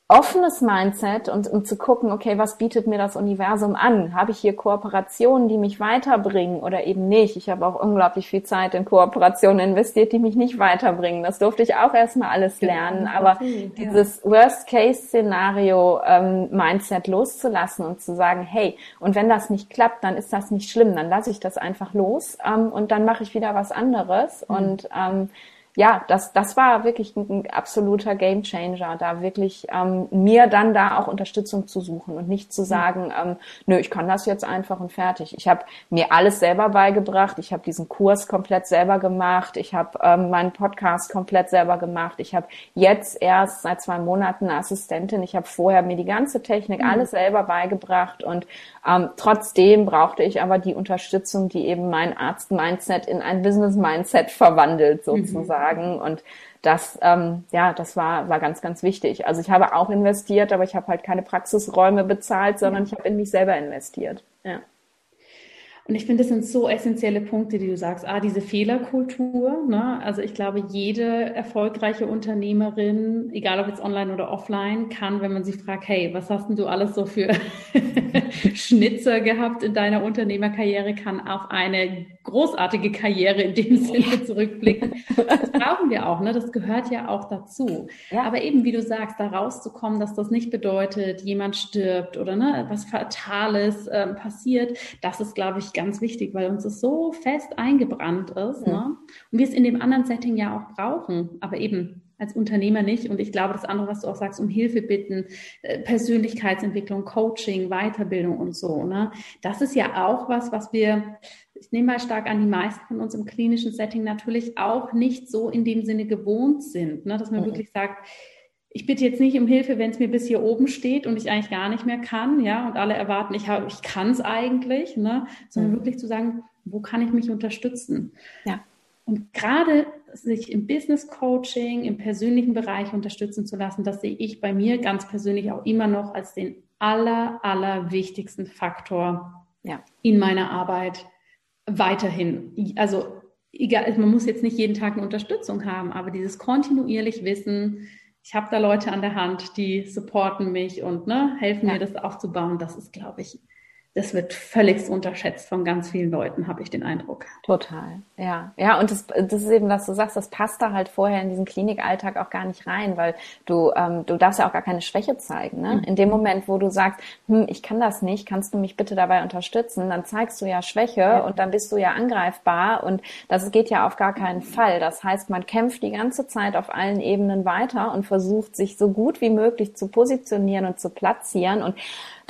C: offenes Mindset und um zu gucken, okay, was bietet mir das Universum an? Habe ich hier Kooperationen, die mich weiterbringen oder eben nicht? Ich habe auch unglaublich viel Zeit in Kooperationen investiert, die mich nicht weiterbringen. Das durfte ich auch erstmal alles lernen. Ja, Aber okay, dieses Worst-Case-Szenario ähm, Mindset loszulassen und zu sagen, hey, und wenn das nicht klappt, dann ist das nicht schlimm, dann lasse ich das einfach los ähm, und dann mache ich wieder was anderes. Mhm. Und ähm, ja, das, das war wirklich ein, absoluter Gamechanger, da wirklich ähm, mir dann da auch Unterstützung zu suchen und nicht zu hm. sagen, ähm, nö, ich kann das jetzt einfach und fertig. Ich habe mir alles selber beigebracht, ich habe diesen Kurs komplett selber gemacht, ich habe ähm, meinen Podcast komplett selber gemacht, ich habe jetzt erst seit zwei Monaten eine Assistentin, ich habe vorher mir die ganze Technik, mhm. alles selber beigebracht und ähm, trotzdem brauchte ich aber die Unterstützung, die eben mein Arzt-Mindset in ein Business-Mindset verwandelt mhm. Sozusagen. Und das, ähm, ja, das war, war ganz, ganz wichtig. Also ich habe auch investiert, aber ich habe halt keine Praxisräume bezahlt, sondern ich habe in mich selber investiert. Ja.
A: Und ich finde, das sind so essentielle Punkte, die du sagst. Ah, diese Fehlerkultur. Ne? Also ich glaube, jede erfolgreiche Unternehmerin, egal ob jetzt online oder offline, kann, wenn man sie fragt, hey, was hast denn du alles so für Schnitzer gehabt in deiner Unternehmerkarriere, kann auf eine großartige Karriere in dem Sinne zurückblicken. Das brauchen wir auch, ne? Das gehört ja auch dazu. Ja. Aber eben, wie du sagst, da rauszukommen, dass das nicht bedeutet, jemand stirbt oder ne, was Fatales äh, passiert, das ist, glaube ich, ganz wichtig, weil uns das so fest eingebrannt ist. Mhm. Ne? Und wir es in dem anderen Setting ja auch brauchen. Aber eben als Unternehmer nicht. Und ich glaube, das andere, was du auch sagst, um Hilfe bitten, äh, Persönlichkeitsentwicklung, Coaching, Weiterbildung und so, ne? Das ist ja auch was, was wir, ich nehme mal stark an, die meisten von uns im klinischen Setting natürlich auch nicht so in dem Sinne gewohnt sind, ne? dass man mhm. wirklich sagt,
B: ich bitte jetzt nicht um Hilfe, wenn es mir bis hier oben steht und ich eigentlich gar nicht mehr kann, ja, und alle erwarten, ich habe, ich kann es eigentlich, ne, sondern mhm. wirklich zu sagen, wo kann ich mich unterstützen? Ja. Und gerade sich im Business Coaching, im persönlichen Bereich unterstützen zu lassen, das sehe ich bei mir ganz persönlich auch immer noch als den aller, aller wichtigsten Faktor ja. in meiner Arbeit weiterhin. Also egal, man muss jetzt nicht jeden Tag eine Unterstützung haben, aber dieses kontinuierlich Wissen, ich habe da Leute an der Hand, die supporten mich und ne, helfen ja. mir, das aufzubauen. Das ist, glaube ich, das wird völlig unterschätzt von ganz vielen Leuten, habe ich den Eindruck.
C: Total, ja. Ja, und das, das ist eben, was du sagst, das passt da halt vorher in diesen Klinikalltag auch gar nicht rein, weil du, ähm, du darfst ja auch gar keine Schwäche zeigen. Ne? Mhm. In dem Moment, wo du sagst, hm, ich kann das nicht, kannst du mich bitte dabei unterstützen, dann zeigst du ja Schwäche ja. und dann bist du ja angreifbar und das geht ja auf gar keinen Fall. Das heißt, man kämpft die ganze Zeit auf allen Ebenen weiter und versucht, sich so gut wie möglich zu positionieren und zu platzieren und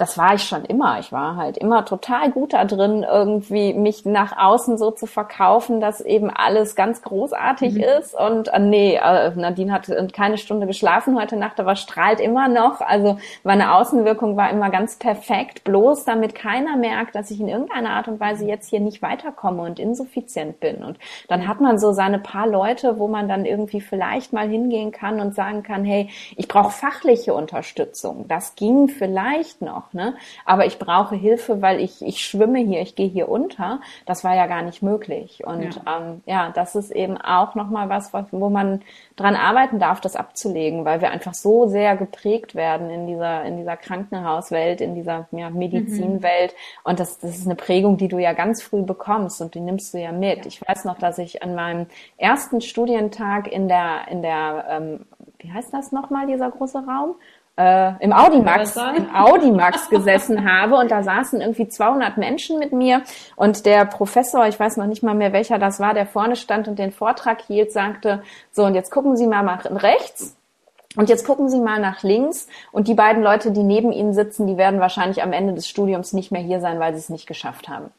C: das war ich schon immer. Ich war halt immer total gut da drin, irgendwie mich nach außen so zu verkaufen, dass eben alles ganz großartig mhm. ist. Und äh, nee, äh, Nadine hat keine Stunde geschlafen heute Nacht, aber strahlt immer noch. Also meine Außenwirkung war immer ganz perfekt, bloß damit keiner merkt, dass ich in irgendeiner Art und Weise jetzt hier nicht weiterkomme und insuffizient bin. Und dann hat man so seine paar Leute, wo man dann irgendwie vielleicht mal hingehen kann und sagen kann, hey, ich brauche fachliche Unterstützung. Das ging vielleicht noch ne? Aber ich brauche Hilfe, weil ich, ich schwimme hier, ich gehe hier unter. Das war ja gar nicht möglich. Und ja, ähm, ja das ist eben auch nochmal was, wo man dran arbeiten darf, das abzulegen, weil wir einfach so sehr geprägt werden in dieser, in dieser Krankenhauswelt, in dieser ja, Medizinwelt. Mhm. Und das, das ist eine Prägung, die du ja ganz früh bekommst und die nimmst du ja mit. Ja. Ich weiß noch, dass ich an meinem ersten Studientag in der, in der, ähm, wie heißt das nochmal, dieser große Raum? Äh, im Audimax, im Audimax gesessen habe und da saßen irgendwie 200 Menschen mit mir und der Professor, ich weiß noch nicht mal mehr welcher das war, der vorne stand und den Vortrag hielt, sagte, so und jetzt gucken Sie mal nach rechts und jetzt gucken Sie mal nach links und die beiden Leute, die neben Ihnen sitzen, die werden wahrscheinlich am Ende des Studiums nicht mehr hier sein, weil sie es nicht geschafft haben.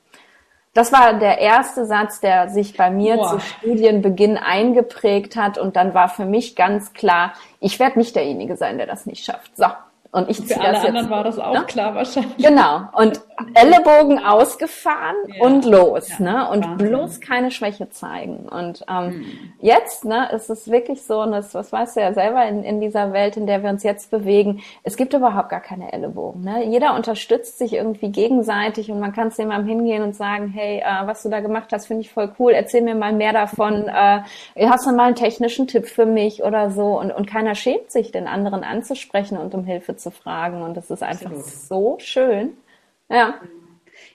C: Das war der erste Satz, der sich bei mir Boah. zu Studienbeginn eingeprägt hat. Und dann war für mich ganz klar, ich werde nicht derjenige sein, der das nicht schafft. So, und ich
B: ziehe das jetzt. war das auch ne? klar wahrscheinlich.
C: Genau. Und Ellenbogen ausgefahren ja. und los, ja, ne? Und Wahnsinn. bloß keine Schwäche zeigen. Und ähm, hm. jetzt, ne, ist es wirklich so, und das, was weißt du ja selber in, in dieser Welt, in der wir uns jetzt bewegen, es gibt überhaupt gar keine Ellenbogen. Ne? Jeder unterstützt sich irgendwie gegenseitig und man kann zu jemandem hingehen und sagen, hey, äh, was du da gemacht hast, finde ich voll cool, erzähl mir mal mehr davon, äh, hast du mal einen technischen Tipp für mich oder so. Und, und keiner schämt sich, den anderen anzusprechen und um Hilfe zu fragen. Und das ist einfach Absolut. so schön. Ja.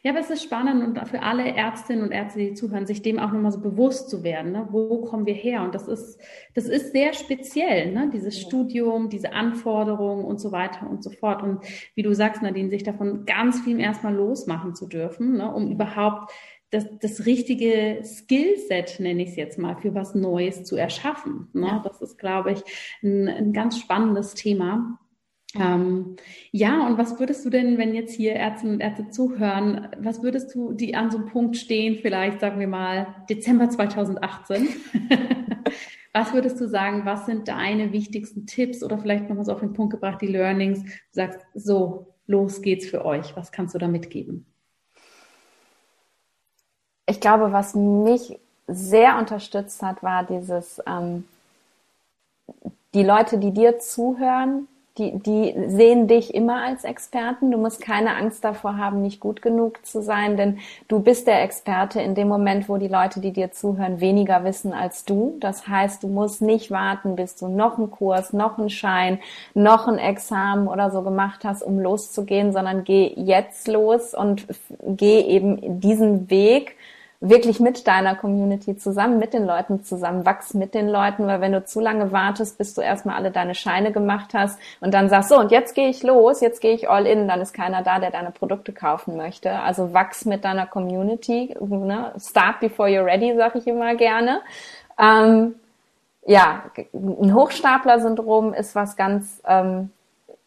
B: Ja, aber es ist spannend und für alle Ärztinnen und Ärzte, die zuhören, sich dem auch nochmal so bewusst zu werden. Ne? Wo kommen wir her? Und das ist, das ist sehr speziell, ne? dieses ja. Studium, diese Anforderungen und so weiter und so fort. Und wie du sagst, Nadine, sich davon ganz viel erstmal losmachen zu dürfen, ne? um überhaupt das, das richtige Skillset, nenne ich es jetzt mal, für was Neues zu erschaffen. Ne? Ja. Das ist, glaube ich, ein, ein ganz spannendes Thema. Ähm, ja, und was würdest du denn, wenn jetzt hier Ärzte und Ärzte zuhören, was würdest du, die an so einem Punkt stehen, vielleicht sagen wir mal Dezember 2018? was würdest du sagen, was sind deine wichtigsten Tipps oder vielleicht nochmal so auf den Punkt gebracht, die Learnings? Du sagst, so, los geht's für euch. Was kannst du da mitgeben?
C: Ich glaube, was mich sehr unterstützt hat, war dieses, ähm, die Leute, die dir zuhören, die, die sehen dich immer als Experten. Du musst keine Angst davor haben, nicht gut genug zu sein, denn du bist der Experte in dem Moment, wo die Leute, die dir zuhören, weniger wissen als du. Das heißt, du musst nicht warten, bis du noch einen Kurs, noch einen Schein, noch ein Examen oder so gemacht hast, um loszugehen, sondern geh jetzt los und geh eben diesen Weg wirklich mit deiner Community zusammen, mit den Leuten zusammen, wachs mit den Leuten, weil wenn du zu lange wartest, bis du erstmal alle deine Scheine gemacht hast und dann sagst, so und jetzt gehe ich los, jetzt gehe ich all in, dann ist keiner da, der deine Produkte kaufen möchte. Also wachs mit deiner Community, ne? start before you're ready, sag ich immer gerne. Ähm, ja, ein Hochstapler-Syndrom ist was ganz ähm,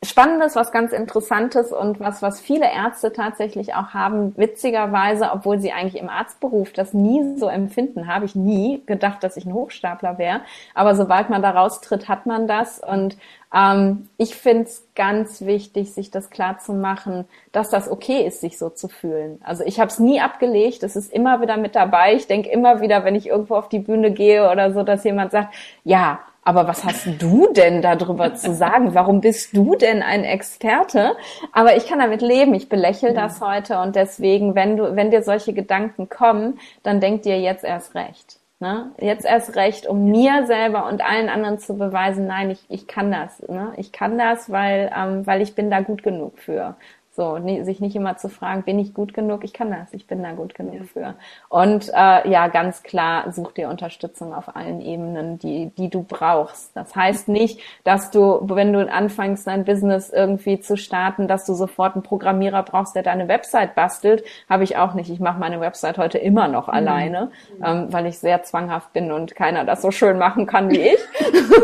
C: Spannendes, was ganz Interessantes und was, was viele Ärzte tatsächlich auch haben, witzigerweise, obwohl sie eigentlich im Arztberuf das nie so empfinden, habe ich nie gedacht, dass ich ein Hochstapler wäre. Aber sobald man da raustritt, hat man das. Und ähm, ich finde es ganz wichtig, sich das klar zu machen, dass das okay ist, sich so zu fühlen. Also ich habe es nie abgelegt, es ist immer wieder mit dabei. Ich denke immer wieder, wenn ich irgendwo auf die Bühne gehe oder so, dass jemand sagt, ja, aber was hast du denn darüber zu sagen? Warum bist du denn ein Experte? Aber ich kann damit leben. Ich belächle ja. das heute und deswegen, wenn du, wenn dir solche Gedanken kommen, dann denk dir jetzt erst recht. Ne? Jetzt erst recht, um mir selber und allen anderen zu beweisen, nein, ich, ich kann das. Ne? Ich kann das, weil, ähm, weil ich bin da gut genug für. So, sich nicht immer zu fragen, bin ich gut genug? Ich kann das, ich bin da gut genug ja. für. Und äh, ja, ganz klar, such dir Unterstützung auf allen Ebenen, die, die du brauchst. Das heißt nicht, dass du, wenn du anfängst, dein Business irgendwie zu starten, dass du sofort einen Programmierer brauchst, der deine Website bastelt. Habe ich auch nicht. Ich mache meine Website heute immer noch mhm. alleine, mhm. ähm, weil ich sehr zwanghaft bin und keiner das so schön machen kann wie ich.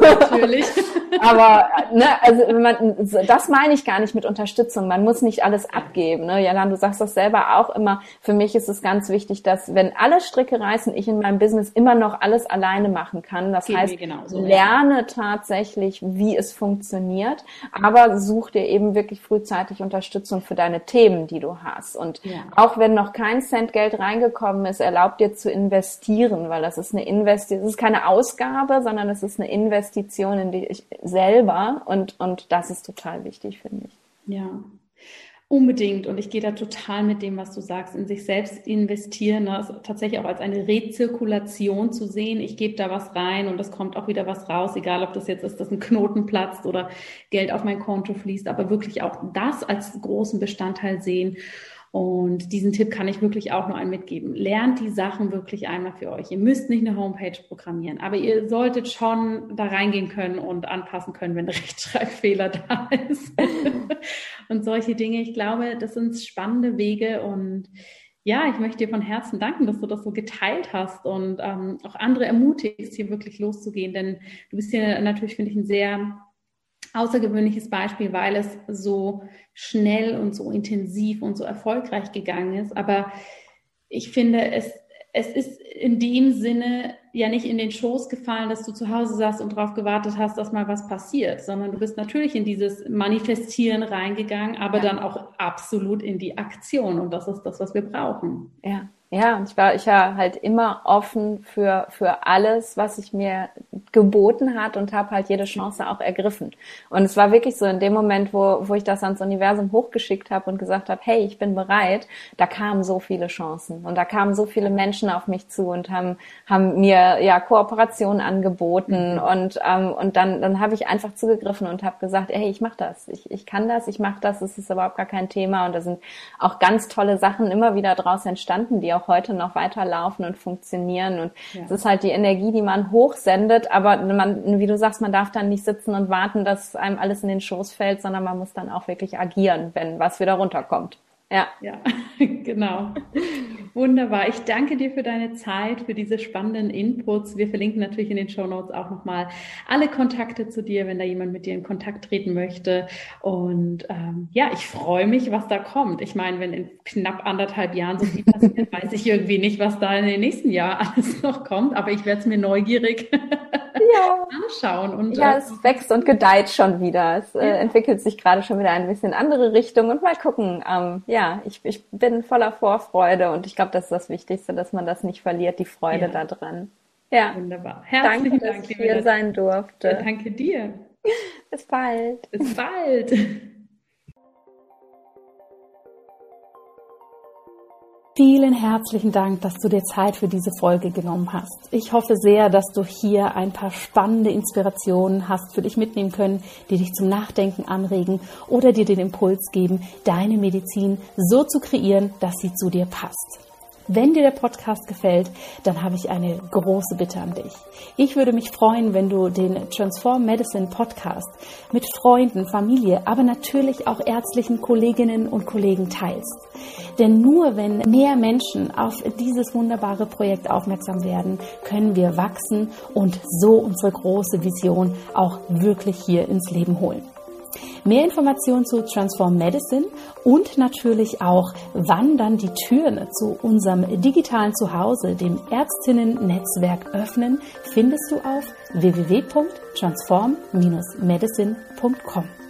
C: Natürlich. Aber ne, also man, das meine ich gar nicht mit Unterstützung. Man muss nicht alles abgeben. Ne? Jalan, du sagst das selber auch immer. Für mich ist es ganz wichtig, dass wenn alle Stricke reißen, ich in meinem Business immer noch alles alleine machen kann. Das Geht heißt, lerne ja. tatsächlich, wie es funktioniert, aber such dir eben wirklich frühzeitig Unterstützung für deine Themen, die du hast. Und ja. auch wenn noch kein Cent Geld reingekommen ist, erlaubt dir zu investieren, weil das ist eine Investition, es ist keine Ausgabe, sondern es ist eine Investition in dich selber und, und das ist total wichtig, finde ich.
B: Ja, Unbedingt. Und ich gehe da total mit dem, was du sagst, in sich selbst investieren, ne? also tatsächlich auch als eine Rezirkulation zu sehen. Ich gebe da was rein und es kommt auch wieder was raus, egal ob das jetzt ist, dass ein Knoten platzt oder Geld auf mein Konto fließt, aber wirklich auch das als großen Bestandteil sehen. Und diesen Tipp kann ich wirklich auch nur einen mitgeben. Lernt die Sachen wirklich einmal für euch. Ihr müsst nicht eine Homepage programmieren, aber ihr solltet schon da reingehen können und anpassen können, wenn ein Rechtschreibfehler da ist. und solche Dinge. Ich glaube, das sind spannende Wege und ja, ich möchte dir von Herzen danken, dass du das so geteilt hast und ähm, auch andere ermutigst, hier wirklich loszugehen. Denn du bist hier natürlich, finde ich, ein sehr außergewöhnliches Beispiel, weil es so schnell und so intensiv und so erfolgreich gegangen ist. Aber ich finde, es, es ist in dem Sinne ja nicht in den Schoß gefallen, dass du zu Hause saßt und darauf gewartet hast, dass mal was passiert, sondern du bist natürlich in dieses Manifestieren reingegangen, aber ja. dann auch absolut in die Aktion. Und das ist das, was wir brauchen.
C: Ja. Ja, und ich war, ich war halt immer offen für, für alles, was sich mir geboten hat und habe halt jede Chance auch ergriffen. Und es war wirklich so in dem Moment, wo, wo ich das ans Universum hochgeschickt habe und gesagt habe, hey, ich bin bereit, da kamen so viele Chancen und da kamen so viele Menschen auf mich zu und haben, haben mir ja Kooperationen angeboten mhm. und, ähm, und dann, dann habe ich einfach zugegriffen und habe gesagt, hey, ich mache das, ich, ich kann das, ich mache das, es ist überhaupt gar kein Thema und da sind auch ganz tolle Sachen immer wieder draus entstanden, die auch heute noch weiterlaufen und funktionieren. Und ja. es ist halt die Energie, die man hochsendet, aber man, wie du sagst, man darf dann nicht sitzen und warten, dass einem alles in den Schoß fällt, sondern man muss dann auch wirklich agieren, wenn was wieder runterkommt.
B: Ja. Ja, genau. Wunderbar. Ich danke dir für deine Zeit, für diese spannenden Inputs. Wir verlinken natürlich in den Show Notes auch nochmal alle Kontakte zu dir, wenn da jemand mit dir in Kontakt treten möchte. Und ähm, ja, ich freue mich, was da kommt. Ich meine, wenn in knapp anderthalb Jahren so viel passiert, weiß ich irgendwie nicht, was da in den nächsten Jahren alles noch kommt. Aber ich werde es mir neugierig ja. anschauen.
C: Und, ja, äh, es wächst und gedeiht schon wieder. Es äh, entwickelt sich gerade schon wieder ein bisschen andere Richtung. Und mal gucken. Ähm, ja, ja, ich, ich bin voller Vorfreude und ich glaube, das ist das Wichtigste, dass man das nicht verliert, die Freude ja. daran.
B: Ja. Wunderbar.
C: Herzlichen danke, Dank, dass ich hier sein durfte.
B: Ja, danke dir.
C: Bis bald.
B: Bis bald. Vielen herzlichen Dank, dass du dir Zeit für diese Folge genommen hast. Ich hoffe sehr, dass du hier ein paar spannende Inspirationen hast für dich mitnehmen können, die dich zum Nachdenken anregen oder dir den Impuls geben, deine Medizin so zu kreieren, dass sie zu dir passt. Wenn dir der Podcast gefällt, dann habe ich eine große Bitte an dich. Ich würde mich freuen, wenn du den Transform Medicine Podcast mit Freunden, Familie, aber natürlich auch ärztlichen Kolleginnen und Kollegen teilst. Denn nur wenn mehr Menschen auf dieses wunderbare Projekt aufmerksam werden, können wir wachsen und so unsere große Vision auch wirklich hier ins Leben holen.
A: Mehr Informationen zu Transform Medicine und natürlich auch, wann dann die Türen zu unserem digitalen Zuhause, dem Ärztinnen-Netzwerk öffnen, findest du auf www.transform-medicine.com.